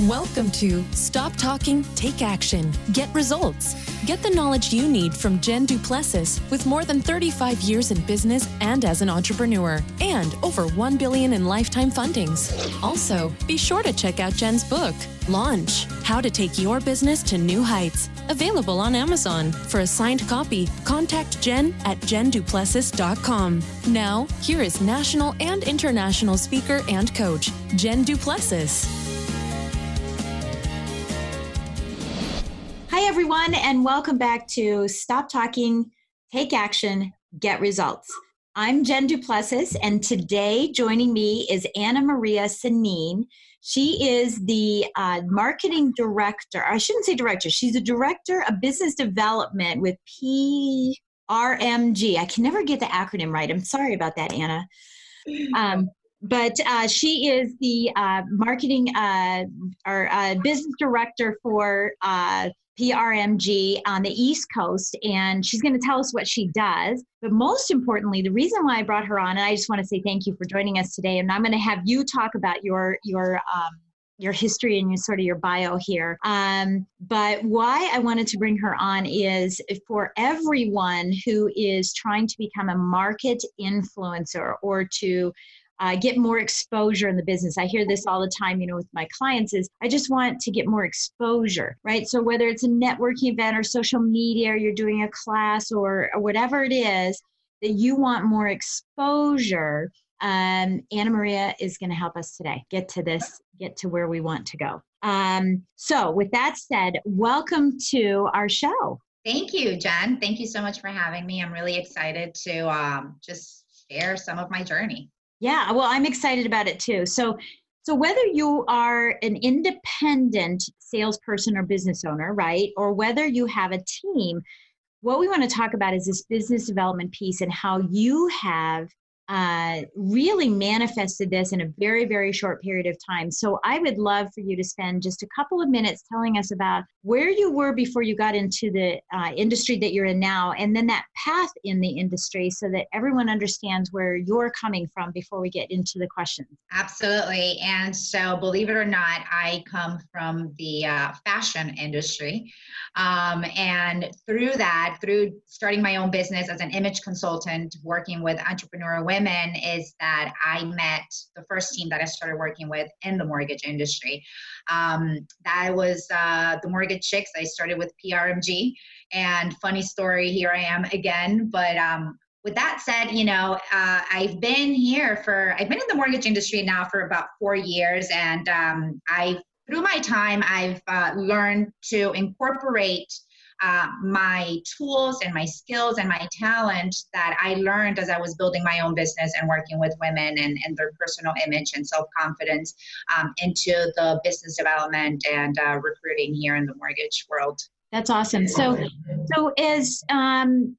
Welcome to Stop Talking, Take Action, Get Results. Get the knowledge you need from Jen Duplessis with more than 35 years in business and as an entrepreneur and over 1 billion in lifetime fundings. Also, be sure to check out Jen's book, Launch: How to Take Your Business to New Heights. Available on Amazon. For a signed copy, contact Jen at jenduplessis.com. Now, here is national and international speaker and coach, Jen Duplessis. Everyone, and welcome back to Stop Talking, Take Action, Get Results. I'm Jen Duplessis, and today joining me is Anna Maria Sanin. She is the uh, marketing director. I shouldn't say director. She's a director of business development with PRMG. I can never get the acronym right. I'm sorry about that, Anna. Um, but uh, she is the uh, marketing uh, or uh, business director for uh, PRMG on the East Coast, and she's going to tell us what she does. But most importantly, the reason why I brought her on, and I just want to say thank you for joining us today. And I'm going to have you talk about your your um, your history and your sort of your bio here. Um, but why I wanted to bring her on is for everyone who is trying to become a market influencer or to uh, get more exposure in the business. I hear this all the time, you know, with my clients is I just want to get more exposure, right? So whether it's a networking event or social media, or you're doing a class or, or whatever it is that you want more exposure, um, Anna Maria is going to help us today get to this, get to where we want to go. Um, so with that said, welcome to our show. Thank you, Jen. Thank you so much for having me. I'm really excited to um, just share some of my journey. Yeah, well, I'm excited about it too. So, so whether you are an independent salesperson or business owner, right, or whether you have a team, what we want to talk about is this business development piece and how you have uh, really manifested this in a very, very short period of time. So I would love for you to spend just a couple of minutes telling us about where you were before you got into the uh, industry that you're in now, and then that path in the industry so that everyone understands where you're coming from before we get into the questions. Absolutely. And so, believe it or not, I come from the uh, fashion industry. Um, and through that, through starting my own business as an image consultant, working with entrepreneurial women is that I met the first team that I started working with in the mortgage industry. Um, that was uh, the Mortgage Chicks. I started with PRMG. And funny story, here I am again. But um, with that said, you know, uh, I've been here for, I've been in the mortgage industry now for about four years. And um, I've, through my time, I've uh, learned to incorporate uh, my tools and my skills and my talent that I learned as I was building my own business and working with women and, and their personal image and self confidence um, into the business development and uh, recruiting here in the mortgage world. That's awesome. So, so is um,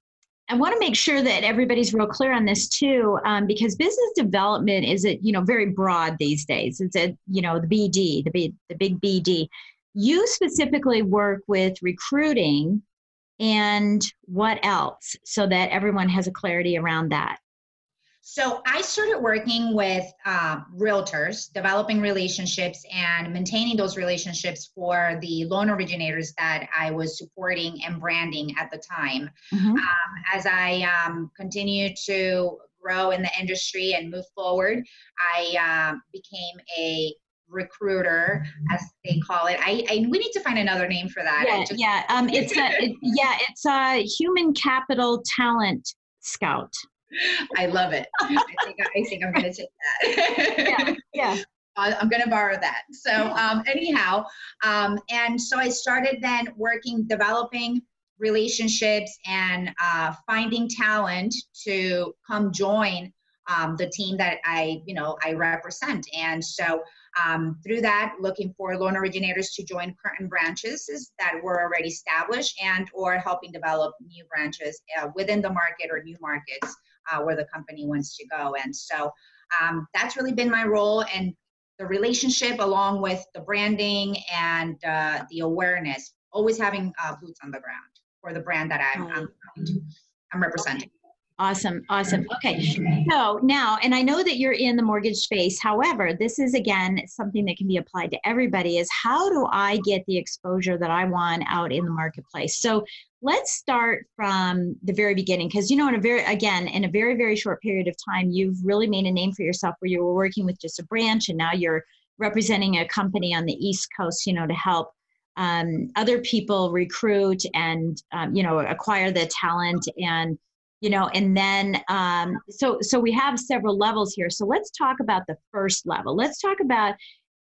I want to make sure that everybody's real clear on this too, um, because business development is a you know very broad these days. It's a you know the BD, the big the big BD. You specifically work with recruiting and what else so that everyone has a clarity around that? So I started working with uh, realtors, developing relationships and maintaining those relationships for the loan originators that I was supporting and branding at the time. Mm-hmm. Um, as I um, continued to grow in the industry and move forward, I uh, became a recruiter, as they call it. I, I, we need to find another name for that. Yeah, just, yeah. Um, it's a it, yeah, it's a human capital talent scout. I love it. I think I think I'm going to take that. yeah, yeah. I'm going to borrow that. So um, anyhow, um, and so I started then working, developing relationships and uh, finding talent to come join um, the team that I, you know, I represent. And so um, through that, looking for loan originators to join current branches that were already established and or helping develop new branches uh, within the market or new markets uh, where the company wants to go. And so um, that's really been my role and the relationship along with the branding and uh, the awareness, always having uh, boots on the ground for the brand that I'm, I'm, I'm representing. Awesome, awesome. Okay, so now, and I know that you're in the mortgage space. However, this is again something that can be applied to everybody is how do I get the exposure that I want out in the marketplace? So let's start from the very beginning because you know in a very again in a very very short period of time you've really made a name for yourself where you were working with just a branch and now you're representing a company on the east coast you know to help um, other people recruit and um, you know acquire the talent and you know and then um, so so we have several levels here. So let's talk about the first level. Let's talk about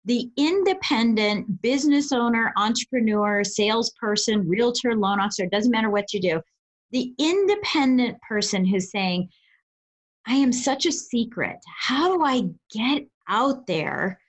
the independent business owner entrepreneur salesperson realtor loan officer doesn't matter what you do. The independent person who's saying i am such a secret. How do i get out there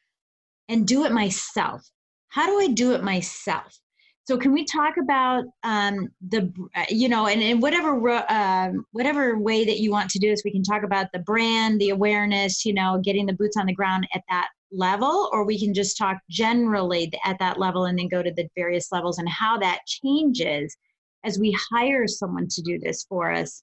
and do it myself? How do i do it myself so can we talk about um, the, uh, you know, and in whatever uh, whatever way that you want to do this, we can talk about the brand, the awareness, you know, getting the boots on the ground at that level, or we can just talk generally at that level and then go to the various levels and how that changes as we hire someone to do this for us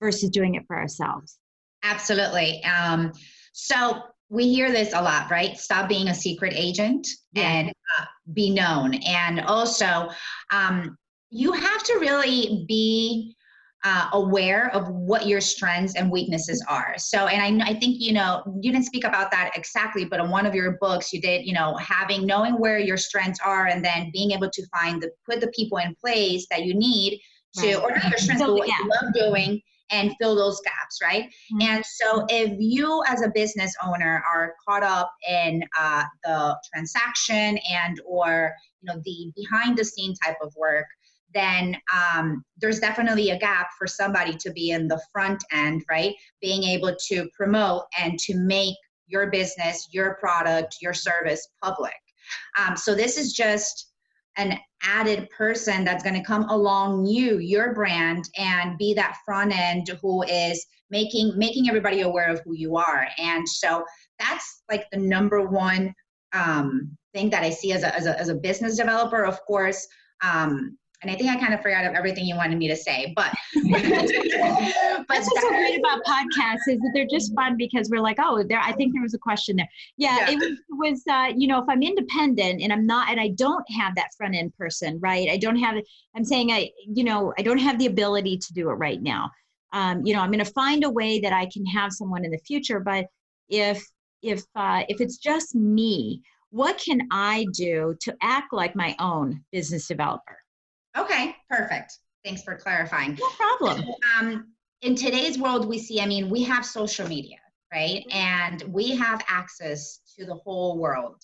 versus doing it for ourselves. Absolutely. Um, so we hear this a lot, right? Stop being a secret agent and uh, be known. And also, um, you have to really be uh, aware of what your strengths and weaknesses are. So, and I, I think, you know, you didn't speak about that exactly, but in one of your books, you did, you know, having, knowing where your strengths are and then being able to find the, put the people in place that you need to, right. or not your strengths, so, but what yeah. you love doing and fill those gaps, right? Mm-hmm. And so, if you as a business owner are caught up in uh, the transaction and or you know the behind the scene type of work, then um, there's definitely a gap for somebody to be in the front end, right? Being able to promote and to make your business, your product, your service public. Um, so this is just an added person that's going to come along you your brand and be that front end who is making making everybody aware of who you are. And so that's like the number one um, thing that i see as a, as a, as a business developer of course. Um, and I think I kind of forgot of everything you wanted me to say, but but that's what's so great about podcasts is that they're just fun because we're like, oh, there. I think there was a question there. Yeah, yeah. it was was uh, you know if I'm independent and I'm not and I don't have that front end person, right? I don't have. I'm saying I you know I don't have the ability to do it right now. Um, you know, I'm going to find a way that I can have someone in the future, but if if uh, if it's just me, what can I do to act like my own business developer? Okay, perfect. Thanks for clarifying. No problem. Um, in today's world, we see, I mean, we have social media, right? And we have access to the whole world.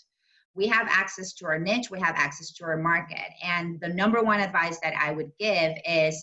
We have access to our niche, we have access to our market. And the number one advice that I would give is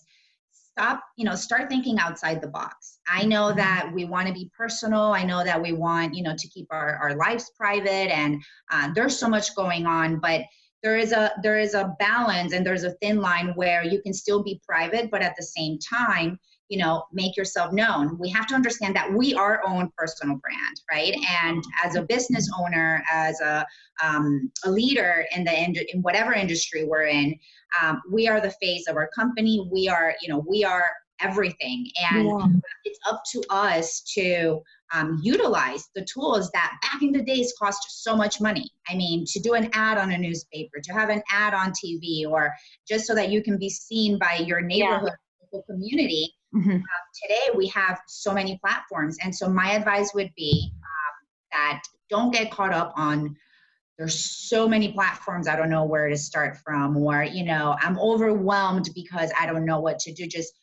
stop, you know, start thinking outside the box. I know mm-hmm. that we want to be personal. I know that we want, you know, to keep our, our lives private and uh, there's so much going on, but there is a there is a balance and there's a thin line where you can still be private but at the same time you know make yourself known. We have to understand that we are our own personal brand right? And as a business owner as a, um, a leader in the in whatever industry we're in um, we are the face of our company. We are you know we are everything and yeah. it's up to us to um, utilize the tools that back in the days cost so much money. I mean, to do an ad on a newspaper, to have an ad on TV, or just so that you can be seen by your neighborhood yeah. community. Mm-hmm. Uh, today, we have so many platforms. And so, my advice would be um, that don't get caught up on there's so many platforms i don't know where to start from or you know i'm overwhelmed because i don't know what to do just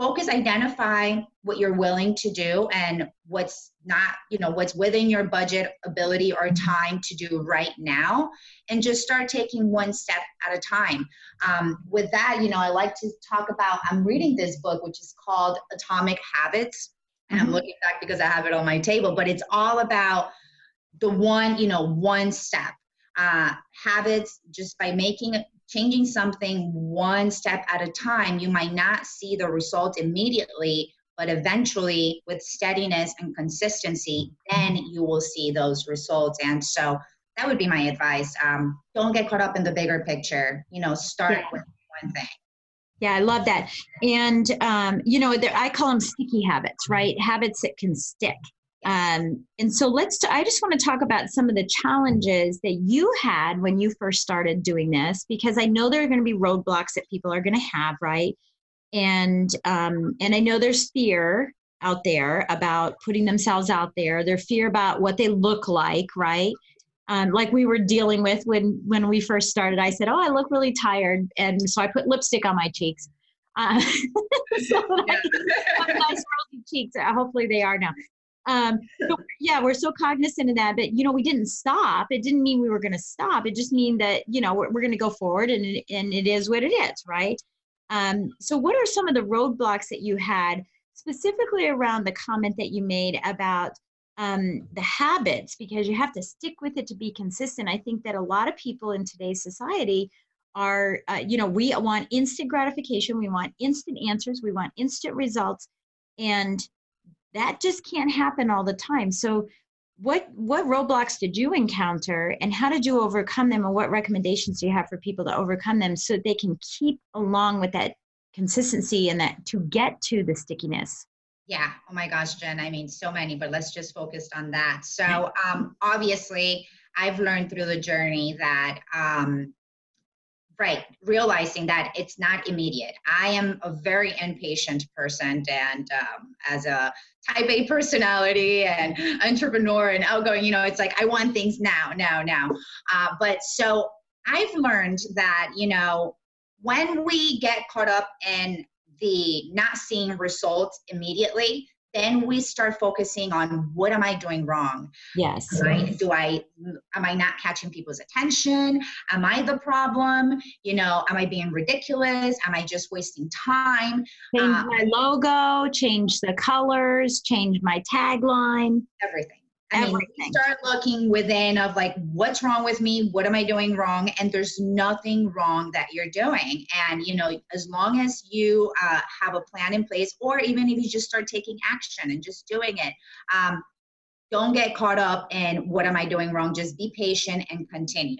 focus identify what you're willing to do and what's not you know what's within your budget ability or time to do right now and just start taking one step at a time. Um, with that you know i like to talk about i'm reading this book which is called atomic habits and i'm mm-hmm. looking back because i have it on my table but it's all about the one you know one step. Uh, habits just by making changing something one step at a time, you might not see the result immediately, but eventually, with steadiness and consistency, then you will see those results. And so, that would be my advice. Um, don't get caught up in the bigger picture. You know, start yeah. with one thing. Yeah, I love that. And, um, you know, there, I call them sticky habits, right? Habits that can stick. Um, and so let's, t- I just want to talk about some of the challenges that you had when you first started doing this, because I know there are going to be roadblocks that people are going to have, right? And, um, and I know there's fear out there about putting themselves out there, their fear about what they look like, right? Um, like we were dealing with when when we first started. I said, "Oh, I look really tired," and so I put lipstick on my cheeks. Uh, so nice rosy cheeks. Hopefully, they are now. Um, so, yeah, we're so cognizant of that, but you know, we didn't stop. It didn't mean we were going to stop. It just mean that you know we're, we're going to go forward, and and it is what it is, right? Um, so, what are some of the roadblocks that you had specifically around the comment that you made about um, the habits because you have to stick with it to be consistent. I think that a lot of people in today's society are, uh, you know, we want instant gratification, we want instant answers, we want instant results, and that just can't happen all the time. So, what what roadblocks did you encounter, and how did you overcome them, and what recommendations do you have for people to overcome them so they can keep along with that consistency and that to get to the stickiness? Yeah. Oh my gosh, Jen. I mean, so many, but let's just focus on that. So, um, obviously, I've learned through the journey that, um, right, realizing that it's not immediate. I am a very impatient person, and um, as a type A personality and entrepreneur and outgoing, you know, it's like I want things now, now, now. Uh, but so I've learned that, you know, when we get caught up in the not seeing results immediately then we start focusing on what am i doing wrong? Yes. Right do i am i not catching people's attention? Am i the problem? You know am i being ridiculous? Am i just wasting time? Change um, my logo change the colors change my tagline. Everything I mean, start looking within of like, what's wrong with me? What am I doing wrong? And there's nothing wrong that you're doing. And, you know, as long as you uh, have a plan in place, or even if you just start taking action and just doing it, um, don't get caught up in what am I doing wrong? Just be patient and continue.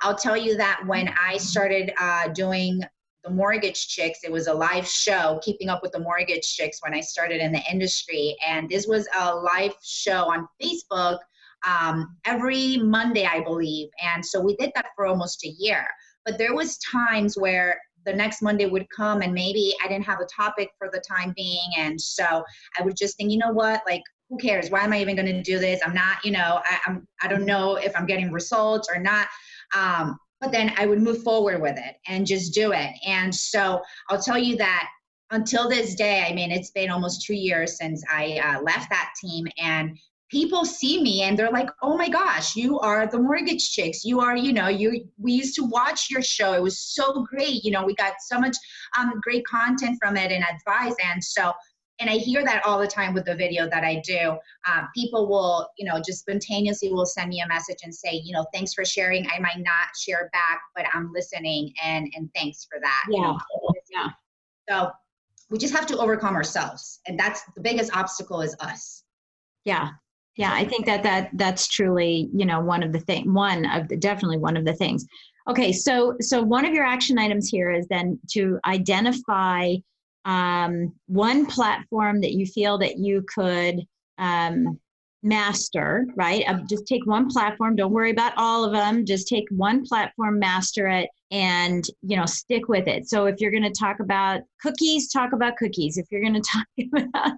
I'll tell you that when I started uh, doing the Mortgage Chicks. It was a live show, Keeping Up with the Mortgage Chicks, when I started in the industry. And this was a live show on Facebook um, every Monday, I believe. And so we did that for almost a year. But there was times where the next Monday would come and maybe I didn't have a topic for the time being. And so I would just think, you know what, like, who cares? Why am I even going to do this? I'm not, you know, I, I'm, I don't know if I'm getting results or not. Um, but then I would move forward with it and just do it. And so I'll tell you that until this day, I mean, it's been almost two years since I uh, left that team, and people see me and they're like, "Oh my gosh, you are the mortgage chicks. You are, you know, you. We used to watch your show. It was so great. You know, we got so much um, great content from it and advice. And so and I hear that all the time with the video that I do. Um, people will, you know, just spontaneously will send me a message and say, you know, thanks for sharing. I might not share back, but I'm listening, and and thanks for that. Yeah, yeah. So we just have to overcome ourselves, and that's the biggest obstacle is us. Yeah, yeah. I think that that that's truly, you know, one of the thing, one of the definitely one of the things. Okay, so so one of your action items here is then to identify um, one platform that you feel that you could um, master, right? Uh, just take one platform. Don't worry about all of them. Just take one platform, master it, and you know stick with it. So if you're going to talk about cookies, talk about cookies. If you're going to talk about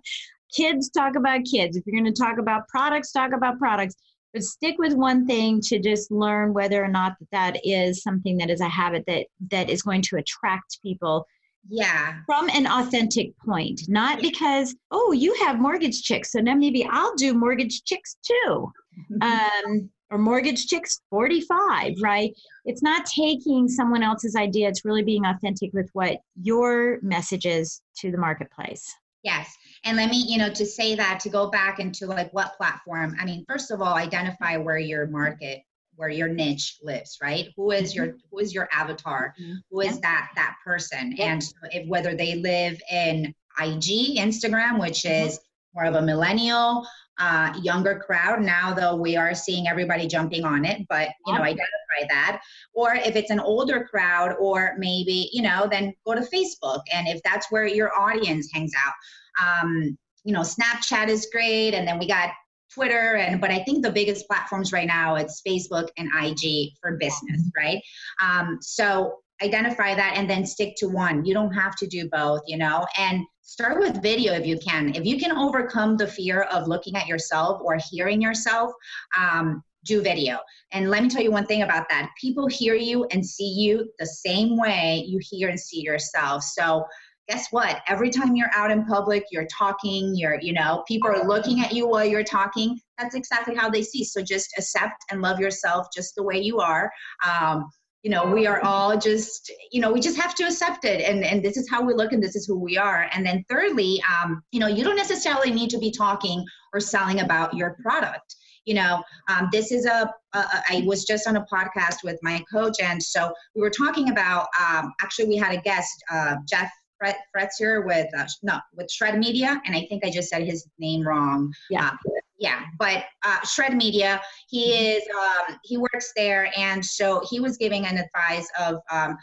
kids, talk about kids. If you're going to talk about products, talk about products. But stick with one thing to just learn whether or not that is something that is a habit that that is going to attract people yeah. From an authentic point not yeah. because oh you have mortgage chicks so now maybe i'll do mortgage chicks too. Um, or mortgage chicks 45 right? It's not taking someone else's idea it's really being authentic with what your message is to the marketplace. Yes and let me you know to say that to go back into like what platform i mean first of all identify where your market where your niche lives right who is your mm-hmm. who is your avatar mm-hmm. who is that that person and so if, whether they live in ig instagram which mm-hmm. is more of a millennial uh, younger crowd now though we are seeing everybody jumping on it but you know identify that. Or if it's an older crowd, or maybe, you know, then go to Facebook. And if that's where your audience hangs out, um, you know, Snapchat is great. And then we got Twitter and but I think the biggest platforms right now it's Facebook and IG for business, right? Um, so identify that and then stick to one. You don't have to do both, you know, and start with video if you can. If you can overcome the fear of looking at yourself or hearing yourself, um, do video. And let me tell you one thing about that. People hear you and see you the same way you hear and see yourself. So guess what? Every time you're out in public, you're talking, you're, you know, people are looking at you while you're talking. That's exactly how they see. So just accept and love yourself just the way you are. Um, you know we are all just you know we just have to accept it and and this is how we look and this is who we are and then thirdly um, you know you don't necessarily need to be talking or selling about your product you know um, this is a, I was just on a podcast with my coach and so we were talking about um, actually we had a guest uh, jeff Fred Fretzer with uh, no with Shred Media, and I think I just said his name wrong. Yeah, uh, yeah, but uh, Shred Media, he is um, he works there, and so he was giving an advice of um,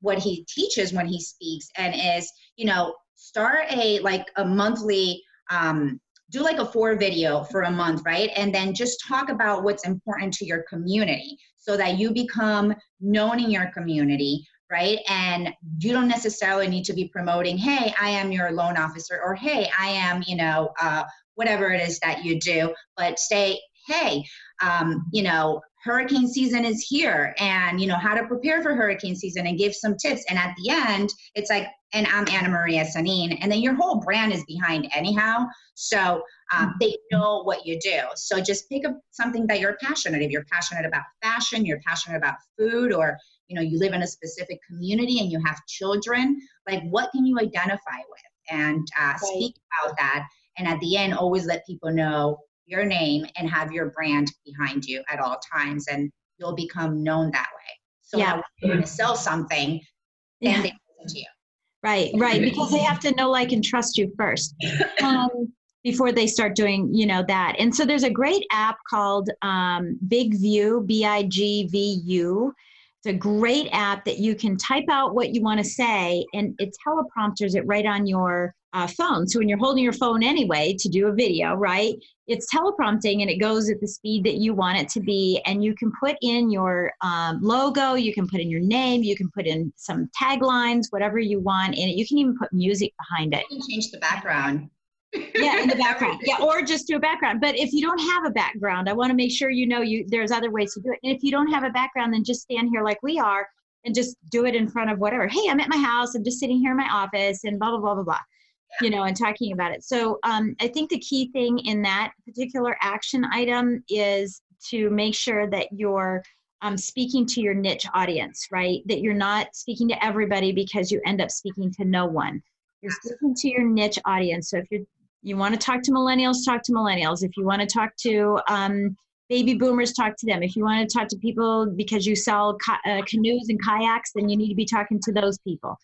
what he teaches when he speaks, and is you know start a like a monthly. Um, do like a four video for a month, right? And then just talk about what's important to your community so that you become known in your community right? And you don't necessarily need to be promoting, hey, I am your loan officer, or hey, I am, you know, uh, whatever it is that you do, but say, hey, um, you know, hurricane season is here and you know how to prepare for hurricane season and give some tips. And at the end it's like and i'm anna maria sanin and then your whole brand is behind anyhow. So um, they know what you do. So just pick up something that you're passionate if you're passionate about fashion you're passionate about food or you know you live in a specific community and you have children like what can you identify with and uh, right. speak about that and at the end always let people know your name and have your brand behind you at all times and you'll become known that way so yeah. you're going to sell something then yeah. they listen to you right right because they have to know like and trust you first um, before they start doing you know that and so there's a great app called um, big view b-i-g-v-u it's a great app that you can type out what you want to say and it teleprompters it right on your uh, phone. So when you're holding your phone anyway to do a video, right? It's teleprompting and it goes at the speed that you want it to be. And you can put in your um, logo, you can put in your name, you can put in some taglines, whatever you want in it. You can even put music behind it. You can change the background yeah in the background. Yeah or just do a background. But if you don't have a background i want to make sure you know you there's other ways to do it. And if you don't have a background then just stand here like we are and just do it in front of whatever. Hey i'm at my house. I'm just sitting here in my office and blah blah blah blah blah you know and talking about it. So um, i think the key thing in that particular action item is to make sure that you're um, speaking to your niche audience right? That you're not speaking to everybody because you end up speaking to no one. You're speaking to your niche audience. So if you're you want to talk to millennials, talk to millennials. If you want to talk to um, baby boomers, talk to them. If you want to talk to people because you sell ca- uh, canoes and kayaks, then you need to be talking to those people,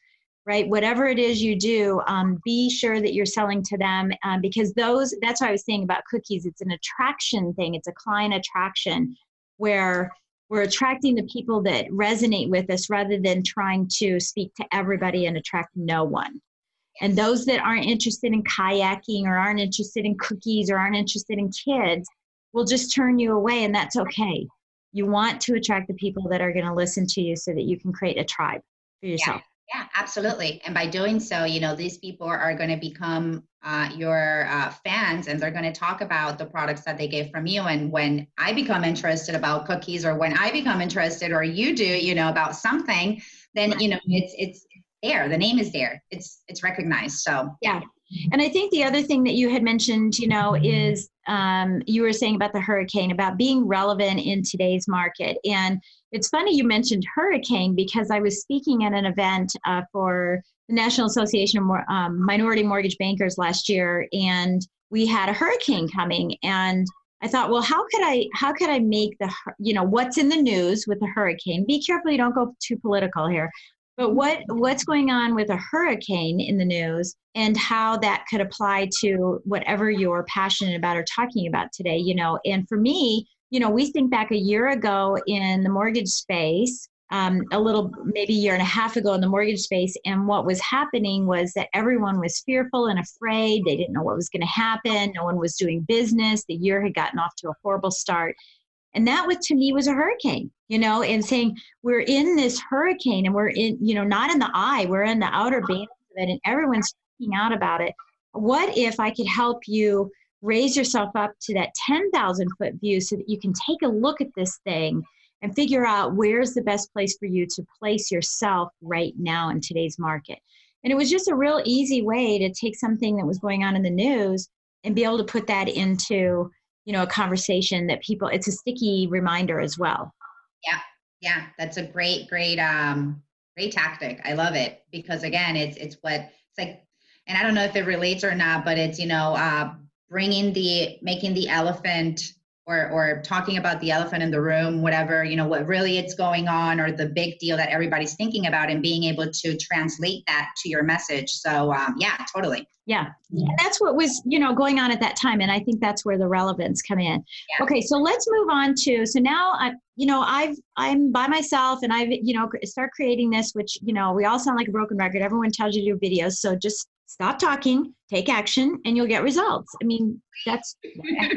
right? Whatever it is you do, um, be sure that you're selling to them um, because those, that's what I was saying about cookies. It's an attraction thing, it's a client attraction where we're attracting the people that resonate with us rather than trying to speak to everybody and attract no one. And those that aren't interested in kayaking or aren't interested in cookies or aren't interested in kids will just turn you away, and that's okay. You want to attract the people that are going to listen to you so that you can create a tribe for yourself. Yeah, yeah absolutely. And by doing so, you know, these people are going to become uh, your uh, fans and they're going to talk about the products that they get from you. And when I become interested about cookies or when I become interested or you do, you know, about something, then, you know, it's, it's, there. The name is there. It's it's recognized. So yeah. And i think the other thing that you had mentioned you know is um, you were saying about the hurricane about being relevant in today's market. And it's funny you mentioned hurricane because i was speaking at an event uh, for the national association of um, minority mortgage bankers last year and we had a hurricane coming. And I thought, well, how could I how could I make the you know what's in the news with the hurricane? Be careful you don't go too political here. But what what's going on with a hurricane in the news and how that could apply to whatever you're passionate about or talking about today, you know? And for me, you know, we think back a year ago in the mortgage space, um, a little maybe a year and a half ago in the mortgage space and what was happening was that everyone was fearful and afraid. They didn't know what was going to happen. No one was doing business. The year had gotten off to a horrible start. And that was to me was a hurricane you know and saying we're in this hurricane and we're in you know not in the eye we're in the outer uh-huh. bands of it and everyone's speaking out about it what if i could help you raise yourself up to that 10,000 foot view so that you can take a look at this thing and figure out where's the best place for you to place yourself right now in today's market. And it was just a real easy way to take something that was going on in the news and be able to put that into, you know, a conversation that people it's a sticky reminder as well. Yeah. Yeah, that's a great great um great tactic. I love it because again, it's it's what it's like and I don't know if it relates or not, but it's, you know, uh bringing the making the elephant or or talking about the elephant in the room whatever you know what really it's going on or the big deal that everybody's thinking about and being able to translate that to your message. So um, yeah totally. Yeah. And that's what was you know going on at that time and i think that's where the relevance come in. Yeah. okay so let's move on to so now i you know i've i'm by myself and i've you know start creating this which you know we all sound like a broken record. Everyone tells you to do videos so just stop talking, take action, and you'll get results. I mean, that's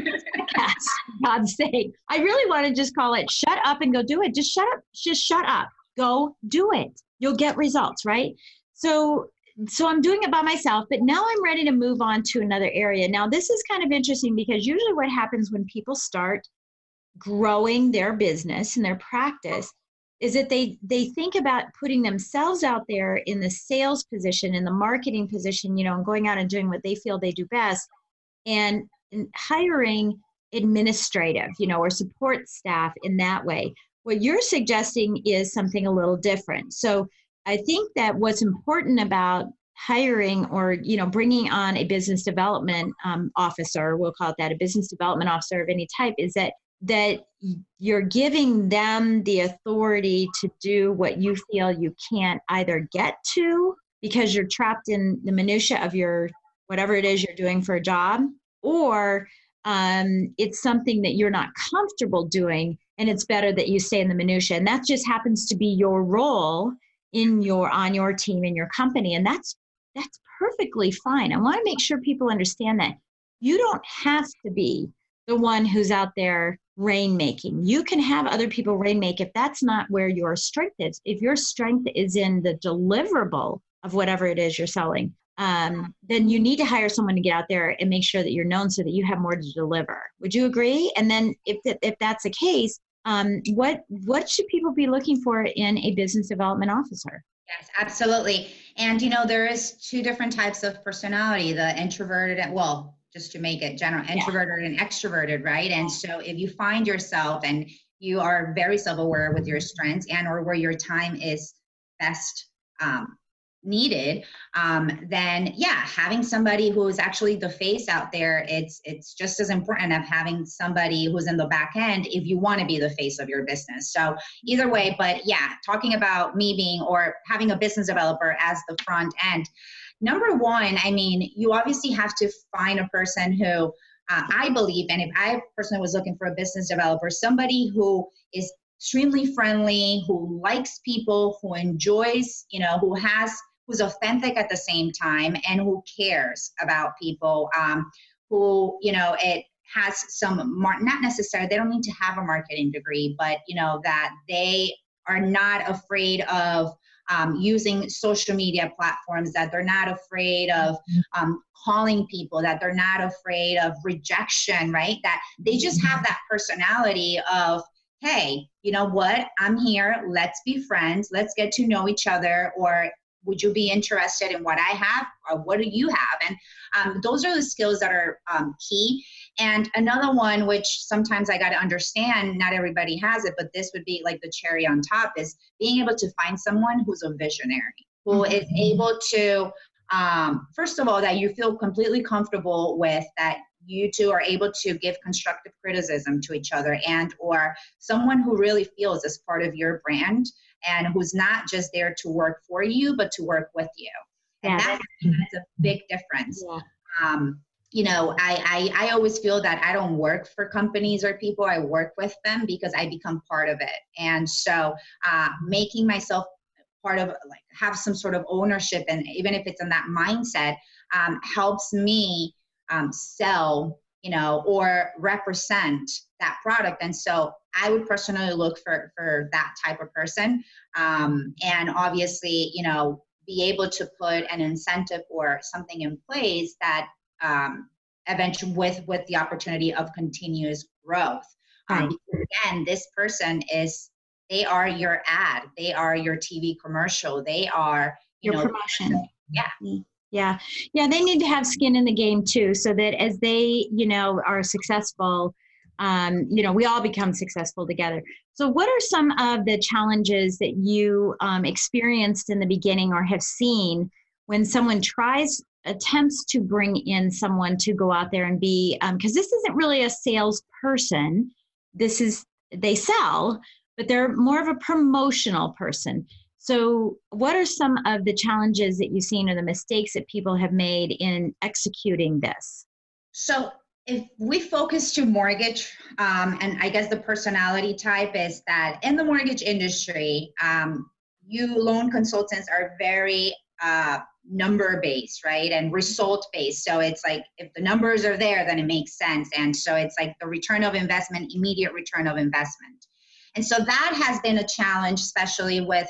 God's sake. I really want to just call it shut up and go do it. Just shut up. Just shut up. Go do it. You'll get results, right? So so I'm doing it by myself, but now I'm ready to move on to another area. Now, this is kind of interesting because usually what happens when people start growing their business and their practice is that they they think about putting themselves out there in the sales position in the marketing position you know and going out and doing what they feel they do best. And, and hiring administrative you know or support staff in that way. What you're suggesting is something a little different. So i think that what's important about hiring or you know bringing on a business development um, officer we'll call it that a business development officer of any type is that that you're giving them the authority to do what you feel you can't either get to because you're trapped in the minutia of your whatever it is you're doing for a job or um, it's something that you're not comfortable doing and it's better that you stay in the minutia and that just happens to be your role in your on your team in your company. And that's that's perfectly fine. I want to make sure people understand that. You don't have to be the one who's out there rainmaking. You can have other people rainmake if that's not where your strength is. If your strength is in the deliverable of whatever it is you're selling, um, then you need to hire someone to get out there and make sure that you're known so that you have more to deliver. Would you agree? And then if, if that's the case, um, what what should people be looking for in a business development officer? Yes, absolutely. And you know, there is two different types of personality: the introverted and well, just to make it general, introverted yeah. and extroverted, right? And so if you find yourself and you are very self-aware with your strengths and or where your time is best um, needed um, then yeah having somebody who is actually the face out there it's it's just as important of having somebody who's in the back end if you want to be the face of your business so either way but yeah talking about me being or having a business developer as the front end number one, I mean, you obviously have to find a person who uh, I believe, and if I personally was looking for a business developer, somebody who is extremely friendly, who likes people, who enjoys, you know, who has, who's authentic at the same time, and who cares about people, um, who, you know, it has some, mar- not necessarily, they don't need to have a marketing degree, but, you know, that they are not afraid of um, using social media platforms, that they're not afraid of mm-hmm. um, calling people, that they're not afraid of rejection, right? That they just have mm-hmm. that personality of, hey, you know what? I'm here. Let's be friends. Let's get to know each other. Or would you be interested in what I have? Or what do you have? And um, those are the skills that are um, key. And another one, which sometimes I got to understand, not everybody has it, but this would be like the cherry on top, is being able to find someone who's a visionary, who mm-hmm. is able to, um, first of all, that you feel completely comfortable with, that you two are able to give constructive criticism to each other and or someone who really feels as part of your brand and who's not just there to work for you but to work with you and that's, that's a big difference yeah. um, you know I, I i always feel that i don't work for companies or people i work with them because i become part of it. And so uh, making myself part of like have some sort of ownership and even if it's in that mindset um, helps me um, sell you know or represent that product. And so i would personally look for for that type of person um, and obviously you know be able to put an incentive or something in place that um, eventually with with the opportunity of continuous growth. Um, because again this person is they are your ad they are your tv commercial they are you your know, promotion. yeah. Yeah. Yeah they need to have skin in the game too so that as they you know are successful um, you know we all become successful together. So what are some of the challenges that you um, experienced in the beginning or have seen when someone tries attempts to bring in someone to go out there and be because um, this isn't really a salesperson. This is they sell but they're more of a promotional person. So what are some of the challenges that you've seen or the mistakes that people have made in executing this? So if we focus to mortgage um, and i guess the personality type is that in the mortgage industry um, you loan consultants are very uh, number based, right? And result based. So it's like if the numbers are there, then it makes sense. And so it's like the return of investment, immediate return of investment. And so that has been a challenge, especially with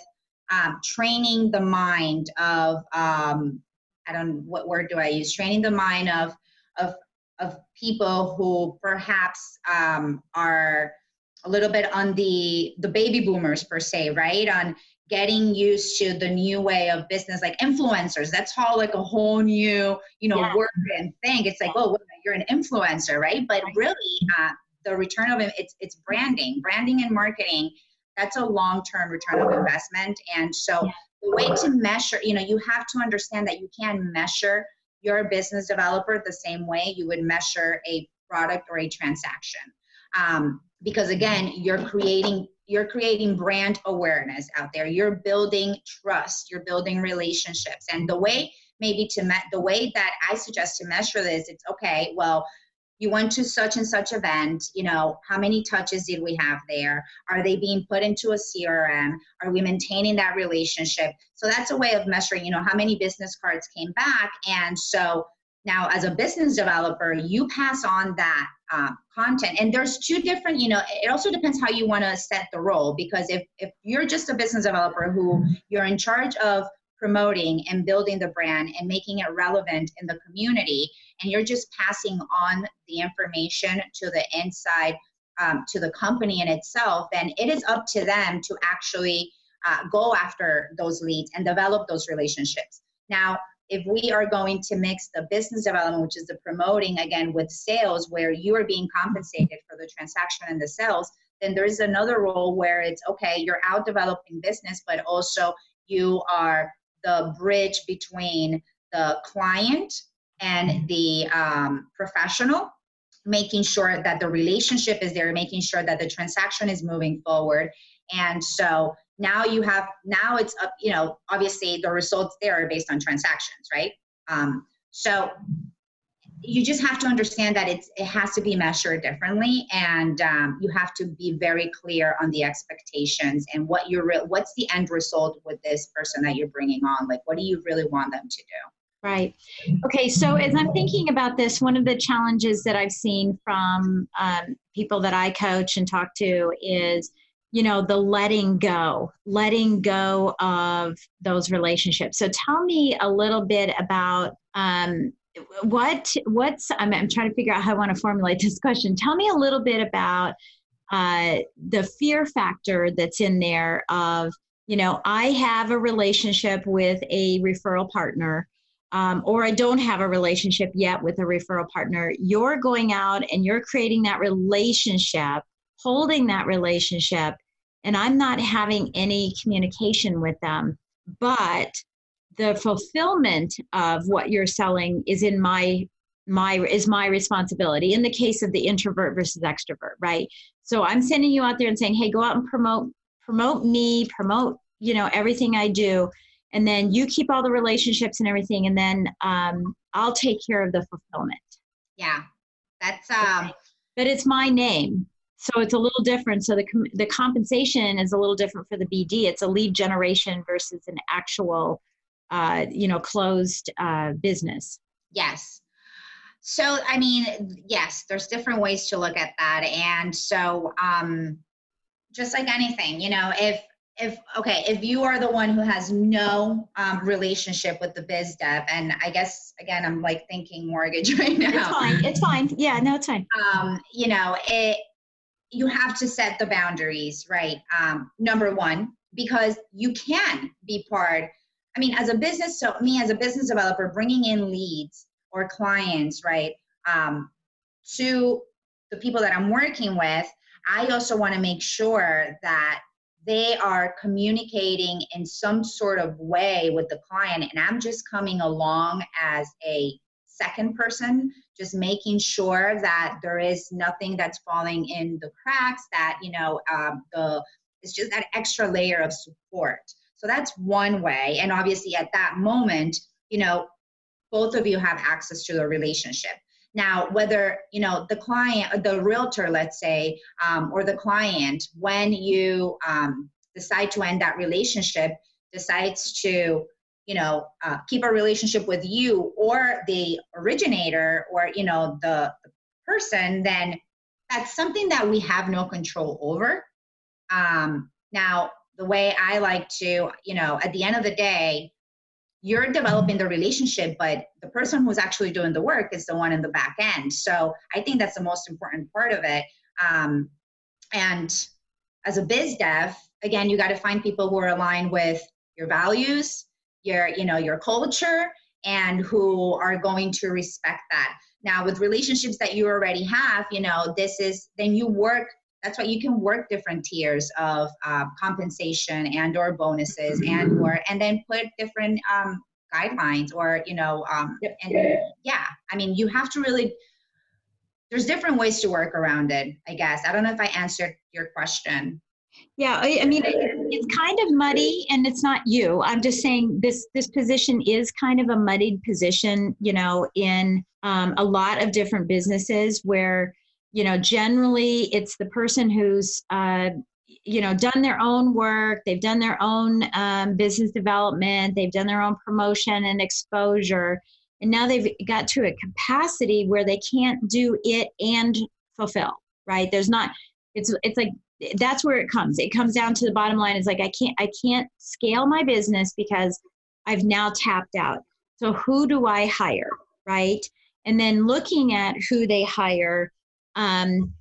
um, training the mind of um, I don't what word do I use? Training the mind of of of people who perhaps um, are a little bit on the the baby boomers per se, right? On getting used to the new way of business like influencers that's all like a whole new you know yeah. word and thing. It's like oh you're an influencer right? But really uh, the return of it's it's branding branding and marketing. That's a long-term return of investment. And so yeah. the way to measure you know you have to understand that you can measure your business developer the same way you would measure a product or a transaction. Um, because again you're creating you're creating brand awareness out there. You're building trust. You're building relationships. And the way maybe to me- the way that i suggest to measure this it's okay well you went to such and such event you know how many touches did we have there? Are they being put into a crm are we maintaining that relationship? So that's a way of measuring you know how many business cards came back. And so now, as a business developer, you pass on that uh, content. And there's two different, you know, it also depends how you want to set the role. Because if, if you're just a business developer who you're in charge of promoting and building the brand and making it relevant in the community, and you're just passing on the information to the inside, um, to the company in itself, then it is up to them to actually uh, go after those leads and develop those relationships. Now, if we are going to mix the business development, which is the promoting again with sales, where you are being compensated for the transaction and the sales, then there's another role where it's okay, you're out developing business, but also you are the bridge between the client and the um, professional, making sure that the relationship is there, making sure that the transaction is moving forward. And so now you have now it's up you know obviously the results there are based on transactions right? Um, so you just have to understand that it's it has to be measured differently and um, you have to be very clear on the expectations and what you're re- what's the end result with this person that you're bringing on? Like what do you really want them to do? Right. Okay so as i'm thinking about this one of the challenges that i've seen from um, people that i coach and talk to is you know the letting go letting go of those relationships. So tell me a little bit about um, what what's I'm, I'm trying to figure out how i want to formulate this question. Tell me a little bit about uh, the fear factor that's in there of you know i have a relationship with a referral partner um, or i don't have a relationship yet with a referral partner. You're going out and you're creating that relationship holding that relationship and I'm not having any communication with them, but the fulfillment of what you're selling is in my my is my responsibility. In the case of the introvert versus extrovert right? So i'm sending you out there and saying hey go out and promote promote me promote you know everything i do and then you keep all the relationships and everything and then um, i'll take care of the fulfillment. Yeah, that's um. But it's my name, so it's a little different. So the the compensation is a little different for the BD. It's a lead generation versus an actual, uh, you know, closed uh, business. Yes. So I mean, yes, there's different ways to look at that, and so um, just like anything, you know, if if okay if you are the one who has no um, relationship with the biz dev and i guess again i'm like thinking mortgage right now it's fine it's fine yeah no it's fine um, you know it you have to set the boundaries right? Um, number one because you can be part i mean as a business so me as a business developer bringing in leads or clients right um, to the people that i'm working with i also want to make sure that they are communicating in some sort of way with the client and i'm just coming along as a second person just making sure that there is nothing that's falling in the cracks that you know um, the it's just that extra layer of support. So that's one way. And obviously at that moment you know both of you have access to the relationship. Now, whether you know the client, the realtor, let's say, um, or the client, when you um, decide to end that relationship, decides to you know uh, keep a relationship with you or the originator or you know the, person, then that's something that we have no control over. Um, now, the way I like to, you know, at the end of the day, you're developing the relationship, but the person who's actually doing the work is the one in the back end. So I think that's the most important part of it. Um, and as a biz dev, again, you got to find people who are aligned with your values, your, you know, your culture, and who are going to respect that. Now, with relationships that you already have, you know, this is then you work that's why you can work different tiers of uh, compensation and or bonuses and or and then put different um, guidelines or you know um, and yeah i mean you have to really there's different ways to work around it i guess. I don't know if i answered your question yeah i, I mean it's kind of muddy and it's not you. I'm just saying this this position is kind of a muddied position you know in um, a lot of different businesses where you know generally it's the person who's uh, you know done their own work they've done their own um, business development they've done their own promotion and exposure and now they've got to a capacity where they can't do it and fulfill right? There's not it's it's like that's where it comes. It comes down to the bottom line is like i can't i can't scale my business because i've now tapped out. So who do i hire right? And then looking at who they hire um,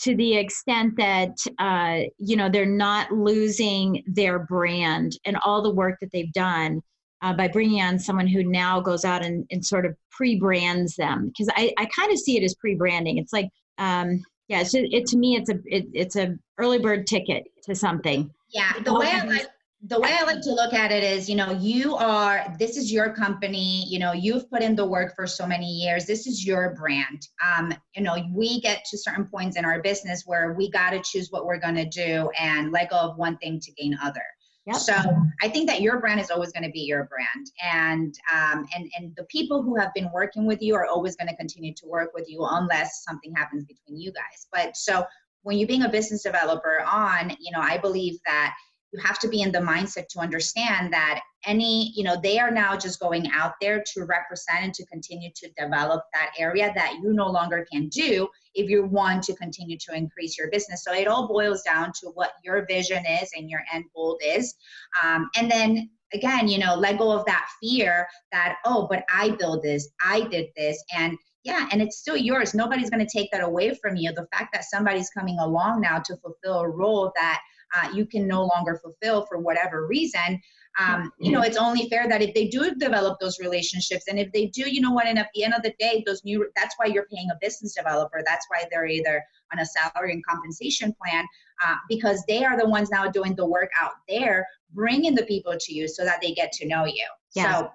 to the extent that uh, you know they're not losing their brand and all the work that they've done uh, by bringing on someone who now goes out and, and sort of pre-brands them. Because I, I kind of see it as pre-branding. It's like um, yeah it's just, it to me it's a it, it's a early bird ticket to something yeah the way i like the way I like to look at it is, you know, you are, this is your company, you know, you've put in the work for so many years. This is your brand. Um, you know, we get to certain points in our business where we got to choose what we're going to do and let go of one thing to gain other. Yep. So I think that your brand is always going to be your brand, and um, and and the people who have been working with you are always going to continue to work with you unless something happens between you guys. But so when you're being a business developer on, you know, I believe that you have to be in the mindset to understand that any you know they are now just going out there to represent and to continue to develop that area that you no longer can do if you want to continue to increase your business. So it all boils down to what your vision is and your end goal is. Um, and then again you know let go of that fear that oh but i built this i did this and yeah and it's still yours. Nobody's going to take that away from you. The fact that somebody's coming along now to fulfill a role that uh, you can no longer fulfill for whatever reason um, you know it's only fair that if they do develop those relationships and if they do you know what and at the end of the day those new that's why you're paying a business developer that's why they're either on a salary and compensation plan uh, because they are the ones now doing the work out there bringing the people to you so that they get to know you yeah. so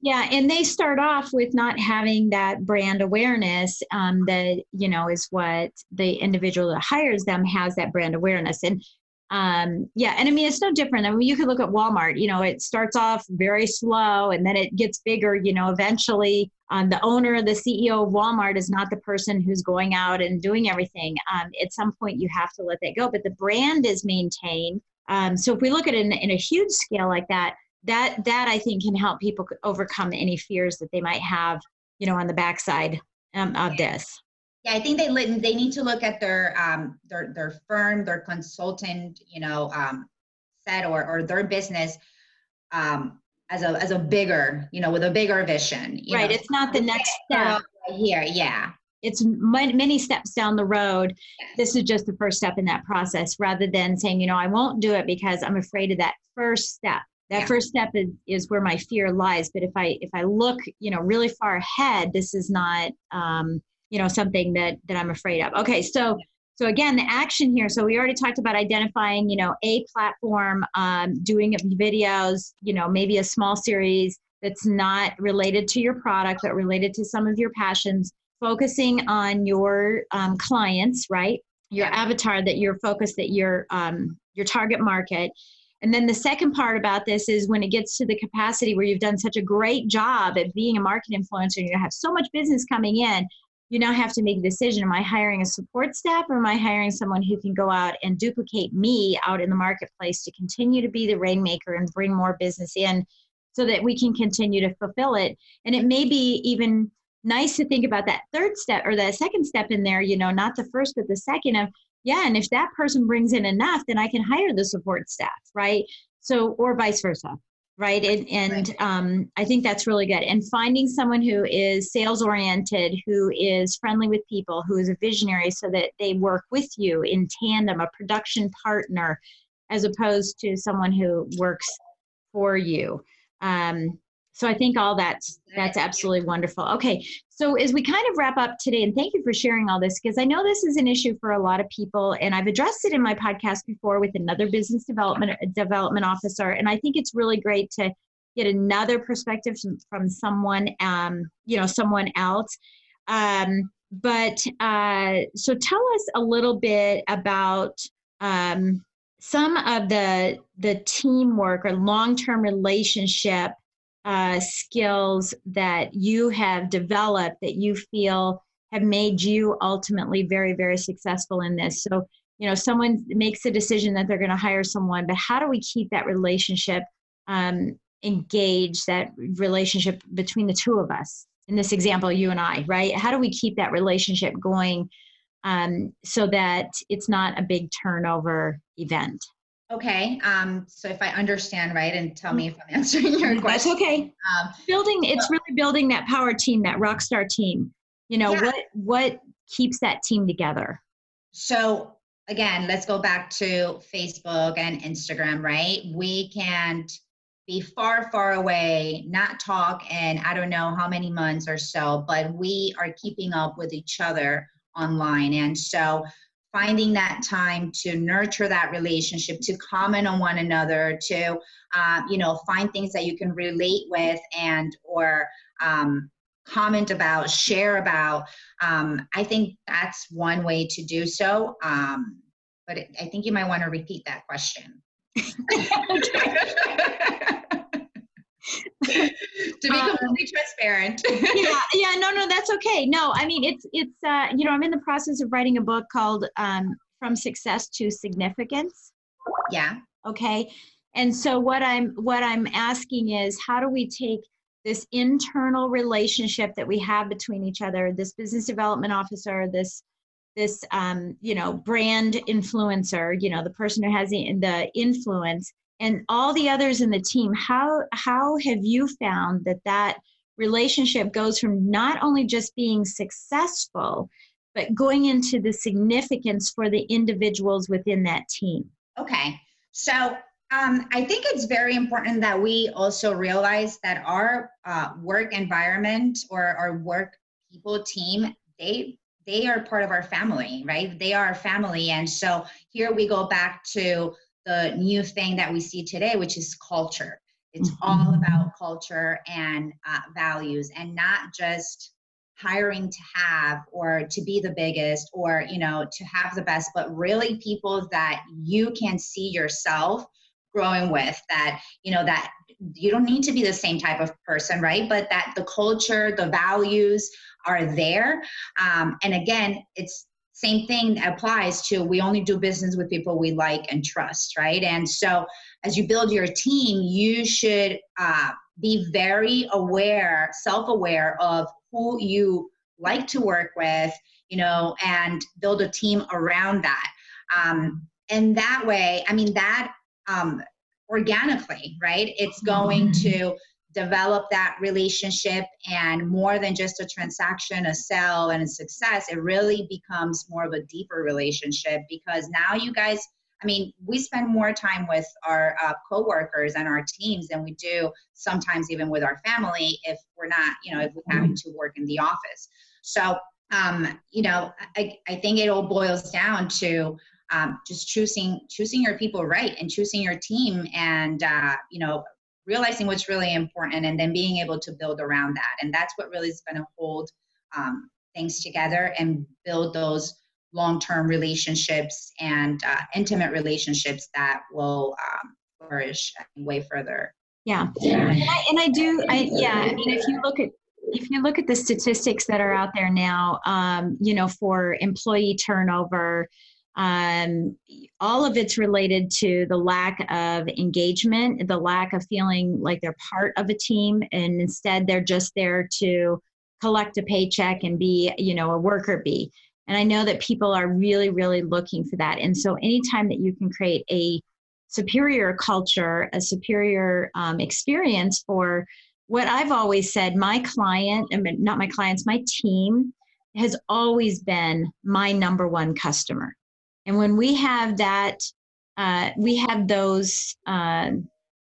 yeah and they start off with not having that brand awareness um, that you know is what the individual that hires them has that brand awareness and um, yeah, and I mean it's no different. I mean you could look at Walmart. You know, it starts off very slow and then it gets bigger. You know, eventually um, the owner, the CEO of Walmart is not the person who's going out and doing everything. Um, at some point, you have to let that go. But the brand is maintained. Um, so if we look at it in, in a huge scale like that, that that I think can help people overcome any fears that they might have, you know, on the backside um, of this. Yeah, I think they they need to look at their um, their their firm, their consultant, you know, um, set or or their business um, as a as a bigger, you know, with a bigger vision. right. Know. It's not the next step. Here, yeah. It's many steps down the road. Yes. This is just the first step in that process, rather than saying, you know, I won't do it because I'm afraid of that first step that yeah. first step is, is where my fear lies but if i if i look you know really far ahead this is not um, you know something that that i'm afraid of. Okay so so again the action here so we already talked about identifying you know a platform um, doing videos you know maybe a small series that's not related to your product but related to some of your passions focusing on your um, clients right? Your avatar that you're focused that your um, your target market. And then the second part about this is when it gets to the capacity where you've done such a great job at being a market influencer, you have so much business coming in, you now have to make a decision. Am I hiring a support staff or am I hiring someone who can go out and duplicate me out in the marketplace to continue to be the rainmaker and bring more business in so that we can continue to fulfill it? And it may be even nice to think about that third step or that second step in there, you know, not the first, but the second of yeah and if that person brings in enough then i can hire the support staff right so or vice versa right? And, and. Um, i think that's really good. And finding someone who is sales oriented who is friendly with people who is a visionary so that they work with you in tandem a production partner as opposed to someone who works for you. Um, so I think all that's that's absolutely wonderful. Okay, so as we kind of wrap up today, and thank you for sharing all this because I know this is an issue for a lot of people, and I've addressed it in my podcast before with another business development development officer, and I think it's really great to get another perspective from, someone, um, you know, someone else. Um, but uh, so tell us a little bit about um, some of the the teamwork or long term relationship uh, skills that you have developed that you feel have made you ultimately very, very successful in this. So, you know, someone makes a decision that they're going to hire someone, but how do we keep that relationship um, engaged, that relationship between the two of us? In this example, you and I, right? How do we keep that relationship going um, so that it's not a big turnover event? Okay. Um, so if I understand right, and tell me if I'm answering your question. That's okay. Um, building, it's really building that power team, that rock star team. You know yeah. what what keeps that team together. So again, let's go back to Facebook and Instagram. Right? We can't be far, far away, not talk, and I don't know how many months or so, but we are keeping up with each other online, and so finding that time to nurture that relationship to comment on one another to uh, you know find things that you can relate with and or um, comment about share about um, i think that's one way to do so um, but i think you might want to repeat that question to be um, completely um, transparent. yeah, yeah, no, no, that's okay. No, I mean, it's it's uh, you know, I'm in the process of writing a book called um, "From Success to Significance." Yeah. Okay. And so what I'm what I'm asking is, how do we take this internal relationship that we have between each other, this business development officer, this this um, you know brand influencer, you know, the person who has the, the influence and all the others in the team how how have you found that that relationship goes from not only just being successful but going into the significance for the individuals within that team? Okay. So um, I think it's very important that we also realize that our uh, work environment or our work people team, they they are part of our family, right? They are our family, and so here we go back to the new thing that we see today, which is culture. It's mm-hmm. all about culture and uh, values and not just hiring to have or to be the biggest or you know to have the best but really people that you can see yourself growing with that you know that you don't need to be the same type of person right but that the culture the values are there um, and again it's same thing applies to we only do business with people we like and trust right and so as you build your team you should uh, be very aware self-aware of who you like to work with, you know, and build a team around that. Um, and that way, I mean, that um, organically, right? It's going mm-hmm. to develop that relationship and more than just a transaction, a sell, and a success, it really becomes more of a deeper relationship because now you guys I mean, we spend more time with our uh, coworkers and our teams than we do sometimes even with our family if we're not, you know, if we're having to work in the office. So, um, you know, I, I think it all boils down to um, just choosing choosing your people right and choosing your team and uh, you know realizing what's really important and then being able to build around that. And that's what really is going to hold um, things together and build those long-term relationships and uh, intimate relationships that will um, flourish way further. Yeah. And I, and I, do i yeah i mean if you look at if you look at the statistics that are out there now um, you know for employee turnover um, all of it's related to the lack of engagement the lack of feeling like they're part of a team and instead they're just there to collect a paycheck and be you know a worker bee and I know that people are really, really looking for that. And so, anytime that you can create a superior culture, a superior um, experience for what I've always said, my client, not my clients, my team has always been my number one customer. And when we have that, uh, we have those. Uh,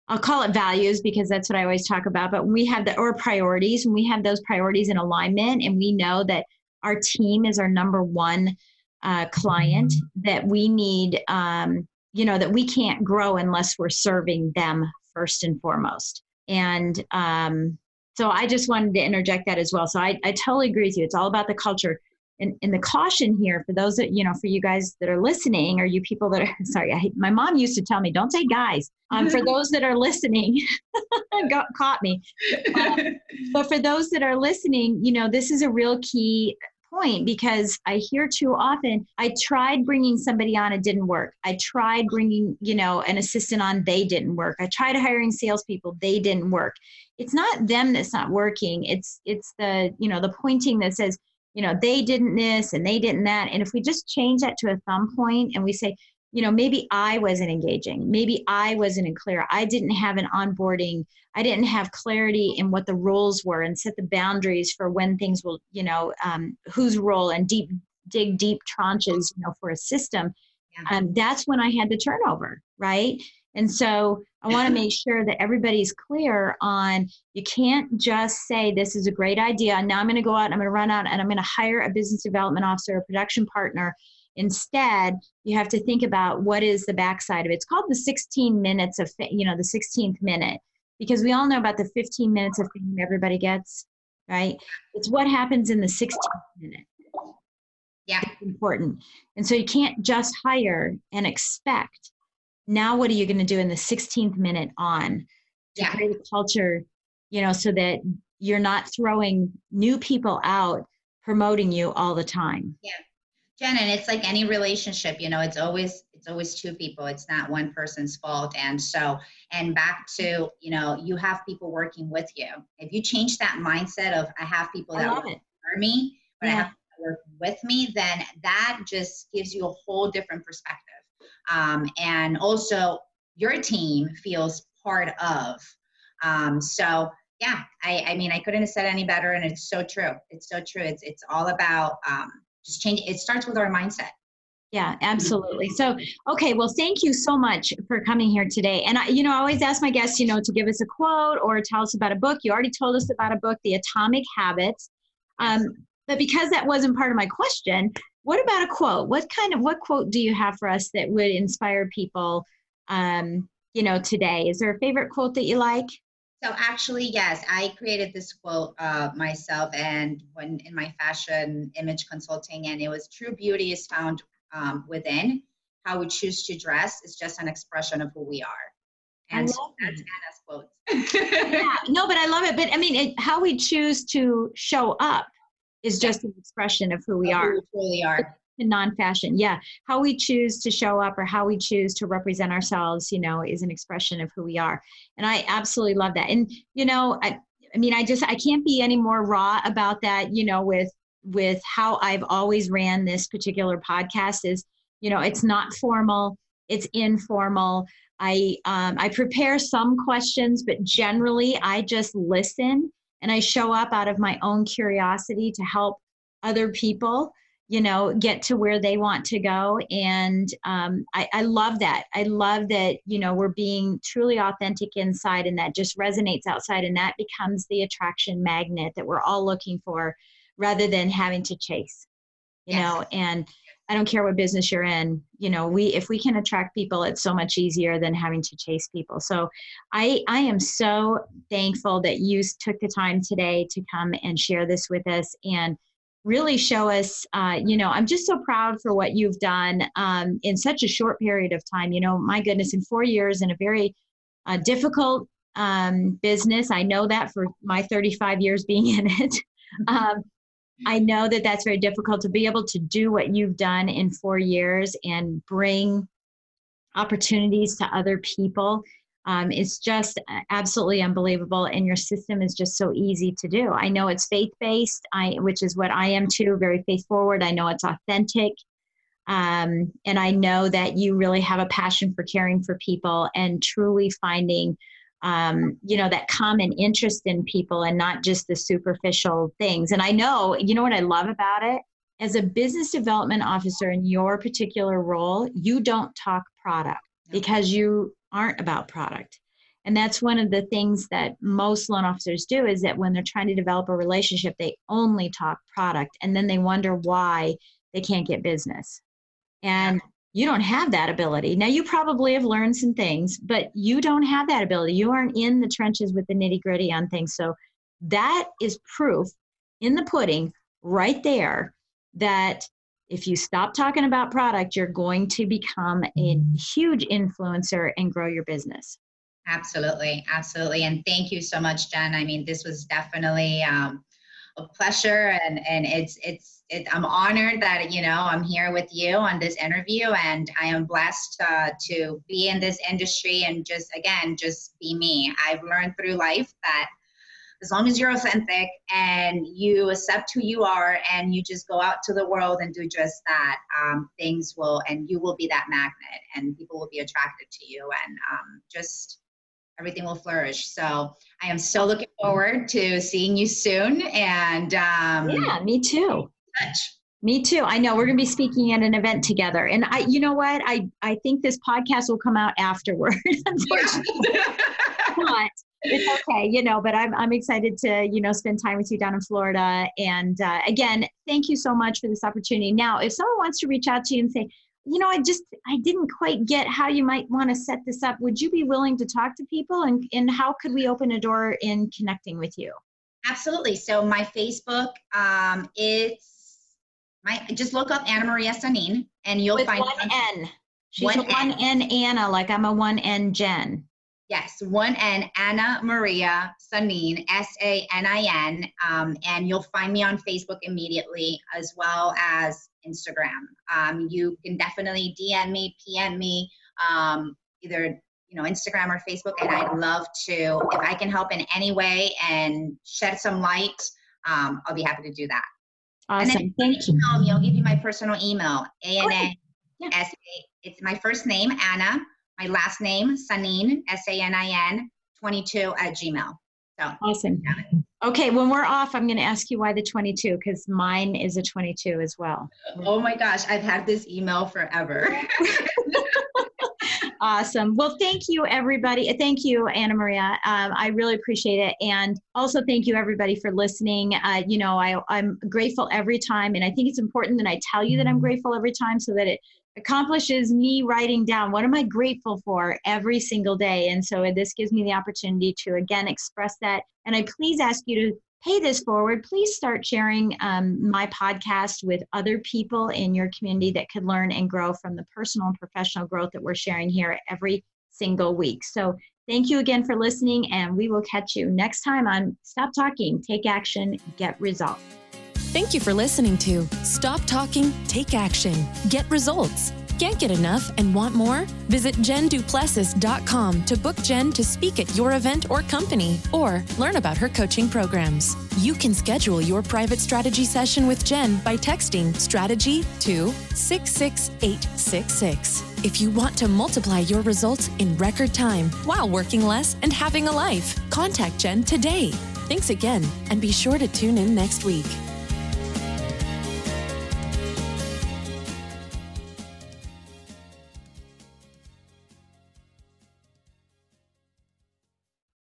I'll call it values because that's what I always talk about. But we have the or priorities, when we have those priorities in alignment, and we know that our team is our number one uh, client that we need um, you know that we can't grow unless we're serving them first and foremost and um, so i just wanted to interject that as well so I, I totally agree with you it's all about the culture and, and the caution here for those that you know for you guys that are listening or you people that are sorry I, my mom used to tell me don't say guys um, for those that are listening got caught me um, but for those that are listening you know this is a real key point because I hear too often, I tried bringing somebody on, it didn't work. I tried bringing, you know, an assistant on, they didn't work. I tried hiring salespeople, they didn't work. It's not them that's not working. It's it's the you know the pointing that says you know they didn't this and they didn't that. And if we just change that to a thumb point and we say you know maybe i wasn't engaging maybe i wasn't clear i didn't have an onboarding i didn't have clarity in what the roles were and set the boundaries for when things will you know um, whose role and deep dig deep tranches you know for a system yeah. um, that's when i had the turnover right and so i want to make sure that everybody's clear on you can't just say this is a great idea now i'm going to go out and i'm going to run out and i'm going to hire a business development officer a production partner Instead, you have to think about what is the backside of it. It's called the 16 minutes of, you know, the 16th minute, because we all know about the 15 minutes of fame everybody gets, right? It's what happens in the 16th minute. Yeah. It's important. And so you can't just hire and expect. Now, what are you going to do in the 16th minute on to yeah. create a culture, you know, so that you're not throwing new people out promoting you all the time? Yeah. Jen, and it's like any relationship, you know, it's always it's always two people. It's not one person's fault. And so, and back to, you know, you have people working with you. If you change that mindset of I have people that work for me, but yeah. I have to work with me, then that just gives you a whole different perspective. Um, and also your team feels part of. Um, so yeah, I, I mean, I couldn't have said any better, and it's so true. It's so true. It's it's all about um, just change it starts with our mindset. Yeah absolutely. So okay well thank you so much for coming here today. And i you know i always ask my guests you know to give us a quote or tell us about a book. You already told us about a book the atomic habits. Um, but because that wasn't part of my question what about a quote what kind of what quote do you have for us that would inspire people um, you know today is there a favorite quote that you like So actually, yes, I created this quote uh, myself, and when in my fashion image consulting, and it was true beauty is found um, within. How we choose to dress is just an expression of who we are. And so that's Anna's quotes. yeah, no, but I love it. But I mean, it, how we choose to show up is just an expression of who we are. Who we truly are. In non-fashion yeah. How we choose to show up or how we choose to represent ourselves you know is an expression of who we are. And i absolutely love that. And you know i, I mean i just i can't be any more raw about that you know with with how i've always ran this particular podcast is you know it's not formal it's informal. I um, i prepare some questions but generally i just listen and i show up out of my own curiosity to help other people you know get to where they want to go and um, I, I love that i love that you know we're being truly authentic inside and that just resonates outside and that becomes the attraction magnet that we're all looking for rather than having to chase you yes. know and i don't care what business you're in you know we if we can attract people it's so much easier than having to chase people. So i i am so thankful that you took the time today to come and share this with us and really show us uh, you know i'm just so proud for what you've done um, in such a short period of time. You know my goodness in four years in a very uh, difficult um, business i know that for my 35 years being in it. Um, i know that that's very difficult to be able to do what you've done in four years and bring opportunities to other people um, it's just uh, absolutely unbelievable and your system is just so easy to do. I know it's faith-based I, which is what i am too very faith forward i know it's authentic um, and i know that you really have a passion for caring for people and truly finding um, you know that common interest in people and not just the superficial things and i know you know what i love about it as a business development officer in your particular role you don't talk product because you aren't about product. And that's one of the things that most loan officers do is that when they're trying to develop a relationship, they only talk product and then they wonder why they can't get business. And you don't have that ability. Now, you probably have learned some things, but you don't have that ability. You aren't in the trenches with the nitty gritty on things. So, that is proof in the pudding right there that if you stop talking about product, you're going to become a huge influencer and grow your business. Absolutely, absolutely, and thank you so much, Jen. I mean, this was definitely um, a pleasure, and and it's it's it, I'm honored that you know I'm here with you on this interview, and I am blessed uh, to be in this industry and just again just be me. I've learned through life that as long as you're authentic and you accept who you are and you just go out to the world and do just that, um, things will, and you will be that magnet and people will be attracted to you and um, just everything will flourish. So I am so looking forward to seeing you soon. And um, yeah, me too. Me too. I know we're going to be speaking at an event together, and I, you know what? I I think this podcast will come out afterward, unfortunately. but it's okay, you know, but I'm, I'm excited to, you know, spend time with you down in Florida. And uh, again, thank you so much for this opportunity. Now, if someone wants to reach out to you and say, you know, I just, I didn't quite get how you might want to set this up. Would you be willing to talk to people and, and how could we open a door in connecting with you? Absolutely. So my Facebook, um, it's my, just look up Anna Maria Sanin and you'll with find one N. She's one one N Anna, like I'm a one N Jen. Yes, one N, Anna Maria Sanin, S A N I N. Um, and you'll find me on Facebook immediately as well as Instagram. Um, you can definitely DM me, PM me, um, either you know Instagram or Facebook, and I'd love to if I can help in any way and shed some light. Um, I'll be happy to do that. Awesome. Thank you. Me, I'll give you my personal email. A N A S A. It's my first name, Anna my last name, Sanin, S A N I N, 22 at Gmail. So awesome. Okay, when we're off, I'm going to ask you why the 22 because mine is a 22 as well. Oh my gosh, I've had this email forever. awesome. Well, thank you, everybody. Thank you, Anna Maria. Um, I really appreciate it. And also, thank you, everybody, for listening. Uh, you know, I, I'm grateful every time. And I think it's important that I tell you that I'm grateful every time so that it accomplishes me writing down what am I grateful for every single day. And so this gives me the opportunity to again express that. And I please ask you to pay this forward. Please start sharing um, my podcast with other people in your community that could learn and grow from the personal and professional growth that we're sharing here every single week. So thank you again for listening, and we will catch you next time on Stop Talking, Take Action, Get Results. Thank you for listening to Stop Talking, Take Action, Get Results. Can't get enough and want more? Visit jenduplessis.com to book Jen to speak at your event or company or learn about her coaching programs. You can schedule your private strategy session with Jen by texting strategy to 66866. If you want to multiply your results in record time while working less and having a life, contact Jen today. Thanks again, and be sure to tune in next week.